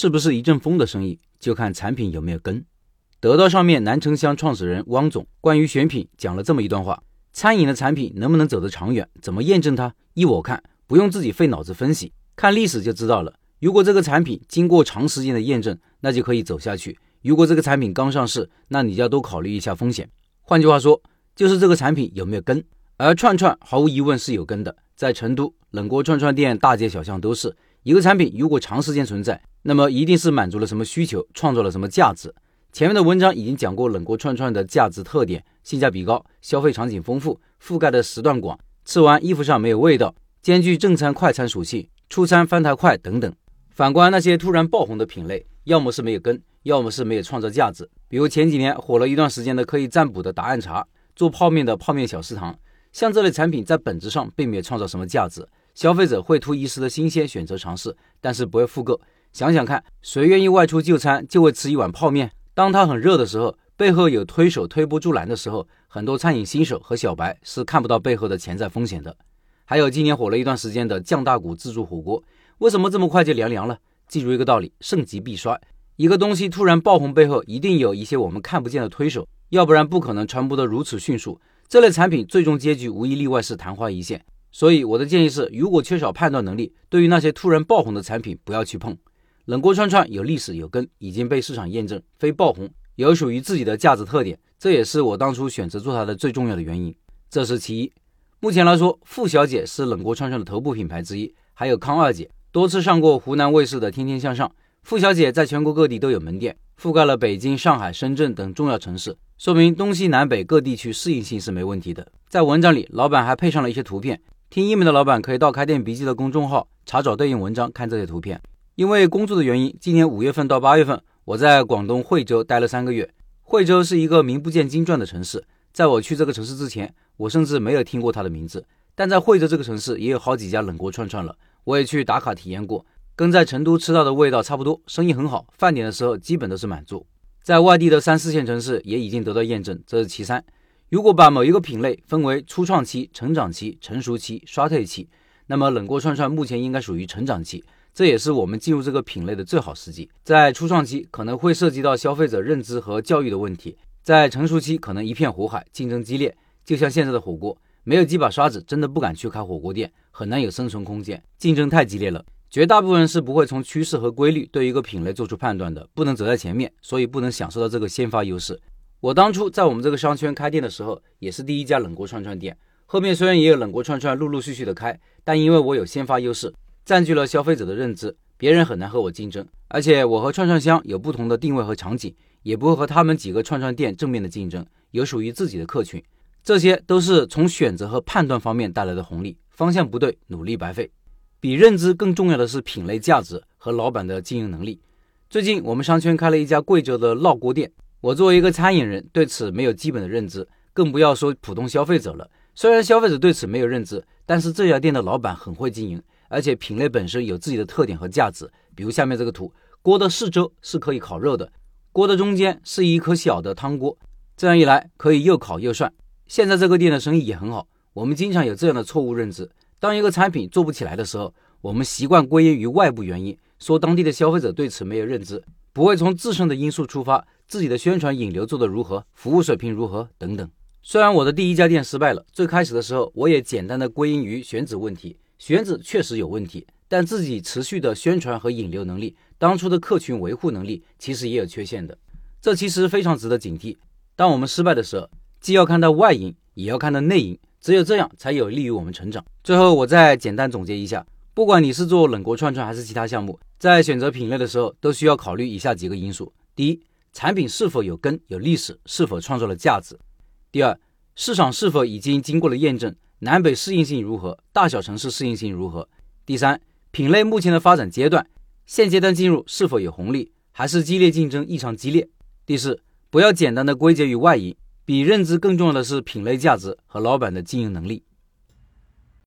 是不是一阵风的生意，就看产品有没有根。得到上面南城乡创始人汪总关于选品讲了这么一段话：餐饮的产品能不能走得长远，怎么验证它？依我看，不用自己费脑子分析，看历史就知道了。如果这个产品经过长时间的验证，那就可以走下去；如果这个产品刚上市，那你就要多考虑一下风险。换句话说，就是这个产品有没有根。而串串毫无疑问是有根的，在成都冷锅串串店大街小巷都是。一个产品如果长时间存在，那么一定是满足了什么需求，创造了什么价值。前面的文章已经讲过冷锅串串的价值特点：性价比高，消费场景丰富，覆盖的时段广，吃完衣服上没有味道，兼具正餐快餐属性，出餐翻台快等等。反观那些突然爆红的品类，要么是没有根，要么是没有创造价值。比如前几年火了一段时间的可以占卜的答案茶，做泡面的泡面小食堂，像这类产品在本质上并没有创造什么价值，消费者会图一时的新鲜选择尝试，但是不会复购。想想看，谁愿意外出就餐就为吃一碗泡面？当它很热的时候，背后有推手推波助澜的时候，很多餐饮新手和小白是看不到背后的潜在风险的。还有今年火了一段时间的酱大骨自助火锅，为什么这么快就凉凉了？记住一个道理：盛极必衰。一个东西突然爆红，背后一定有一些我们看不见的推手，要不然不可能传播得如此迅速。这类产品最终结局无一例外是昙花一现。所以我的建议是，如果缺少判断能力，对于那些突然爆红的产品，不要去碰。冷锅串串有历史有根，已经被市场验证，非爆红，有属于自己的价值特点，这也是我当初选择做它的最重要的原因。这是其一。目前来说，傅小姐是冷锅串串的头部品牌之一，还有康二姐，多次上过湖南卫视的《天天向上》。傅小姐在全国各地都有门店，覆盖了北京、上海、深圳等重要城市，说明东西南北各地区适应性是没问题的。在文章里，老板还配上了一些图片，听英文的老板可以到开店笔记的公众号查找对应文章，看这些图片。因为工作的原因，今年五月份到八月份，我在广东惠州待了三个月。惠州是一个名不见经传的城市，在我去这个城市之前，我甚至没有听过它的名字。但在惠州这个城市，也有好几家冷锅串串了，我也去打卡体验过，跟在成都吃到的味道差不多，生意很好，饭点的时候基本都是满座。在外地的三四线城市也已经得到验证，这是其三。如果把某一个品类分为初创期、成长期、成熟期、衰退期，那么冷锅串串目前应该属于成长期。这也是我们进入这个品类的最好时机。在初创期可能会涉及到消费者认知和教育的问题，在成熟期可能一片火海，竞争激烈。就像现在的火锅，没有几把刷子，真的不敢去开火锅店，很难有生存空间，竞争太激烈了。绝大部分人是不会从趋势和规律对一个品类做出判断的，不能走在前面，所以不能享受到这个先发优势。我当初在我们这个商圈开店的时候，也是第一家冷锅串串店。后面虽然也有冷锅串串陆陆续续的开，但因为我有先发优势。占据了消费者的认知，别人很难和我竞争。而且我和串串香有不同的定位和场景，也不会和他们几个串串店正面的竞争，有属于自己的客群。这些都是从选择和判断方面带来的红利。方向不对，努力白费。比认知更重要的是品类价值和老板的经营能力。最近我们商圈开了一家贵州的烙锅店，我作为一个餐饮人，对此没有基本的认知，更不要说普通消费者了。虽然消费者对此没有认知，但是这家店的老板很会经营。而且品类本身有自己的特点和价值，比如下面这个图，锅的四周是可以烤肉的，锅的中间是一颗小的汤锅，这样一来可以又烤又涮。现在这个店的生意也很好。我们经常有这样的错误认知：当一个产品做不起来的时候，我们习惯归因于外部原因，说当地的消费者对此没有认知，不会从自身的因素出发，自己的宣传引流做得如何，服务水平如何等等。虽然我的第一家店失败了，最开始的时候我也简单的归因于选址问题。选址确实有问题，但自己持续的宣传和引流能力，当初的客群维护能力其实也有缺陷的，这其实非常值得警惕。当我们失败的时候，既要看到外因，也要看到内因，只有这样才有利于我们成长。最后，我再简单总结一下：不管你是做冷锅串串还是其他项目，在选择品类的时候，都需要考虑以下几个因素：第一，产品是否有根、有历史，是否创造了价值；第二，市场是否已经经过了验证。南北适应性如何？大小城市适应性如何？第三，品类目前的发展阶段，现阶段进入是否有红利，还是激烈竞争异常激烈？第四，不要简单的归结于外因，比认知更重要的是品类价值和老板的经营能力。